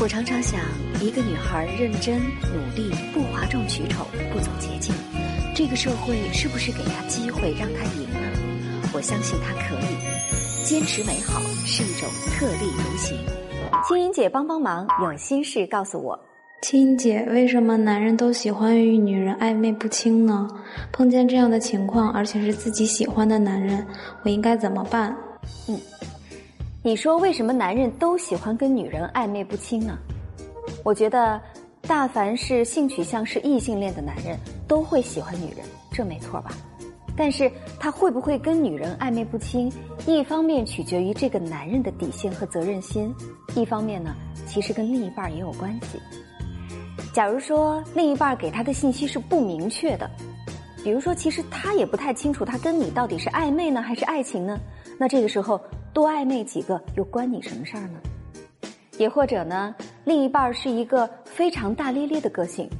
我常常想，一个女孩认真努力，不哗众取宠，不走捷径，这个社会是不是给她机会让她赢呢？我相信她可以。坚持美好是一种特立独行。青音姐帮帮忙，有心事告诉我。青音姐，为什么男人都喜欢与女人暧昧不清呢？碰见这样的情况，而且是自己喜欢的男人，我应该怎么办？嗯。你说为什么男人都喜欢跟女人暧昧不清呢？我觉得，大凡是性取向是异性恋的男人，都会喜欢女人，这没错吧？但是他会不会跟女人暧昧不清，一方面取决于这个男人的底线和责任心，一方面呢，其实跟另一半也有关系。假如说另一半给他的信息是不明确的，比如说其实他也不太清楚他跟你到底是暧昧呢还是爱情呢，那这个时候。多暧昧几个又关你什么事儿呢？也或者呢，另一半是一个非常大咧咧的个性，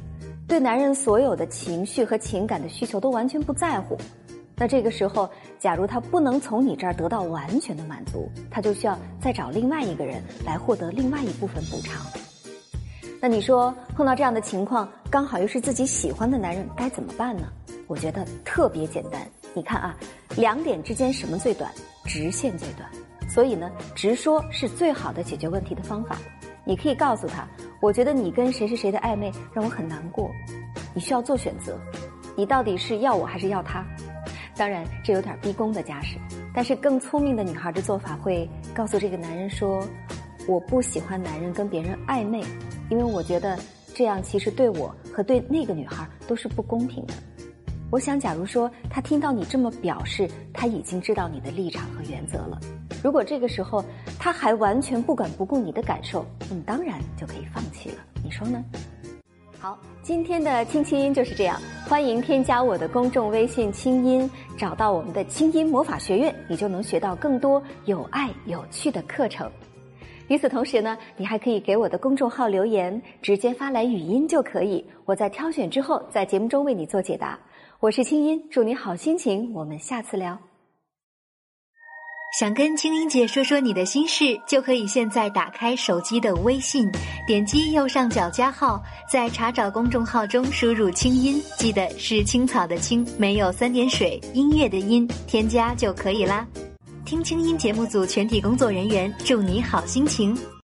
对男人所有的情绪和情感的需求都完全不在乎。那这个时候，假如他不能从你这儿得到完全的满足，他就需要再找另外一个人来获得另外一部分补偿。那你说碰到这样的情况，刚好又是自己喜欢的男人，该怎么办呢？我觉得特别简单。你看啊，两点之间什么最短？直线最短。所以呢，直说是最好的解决问题的方法。你可以告诉他，我觉得你跟谁谁谁的暧昧让我很难过，你需要做选择，你到底是要我还是要他？当然，这有点逼宫的架势。但是更聪明的女孩的做法会告诉这个男人说，我不喜欢男人跟别人暧昧，因为我觉得这样其实对我和对那个女孩都是不公平的。我想，假如说他听到你这么表示，他已经知道你的立场和原则了。如果这个时候他还完全不管不顾你的感受，你当然就可以放弃了。你说呢？好，今天的轻轻音就是这样。欢迎添加我的公众微信“清音”，找到我们的清音魔法学院，你就能学到更多有爱有趣的课程。与此同时呢，你还可以给我的公众号留言，直接发来语音就可以，我在挑选之后，在节目中为你做解答。我是清音，祝你好心情，我们下次聊。想跟清音姐说说你的心事，就可以现在打开手机的微信，点击右上角加号，在查找公众号中输入“清音”，记得是青草的青，没有三点水，音乐的音，添加就可以啦。听清音节目组全体工作人员祝你好心情。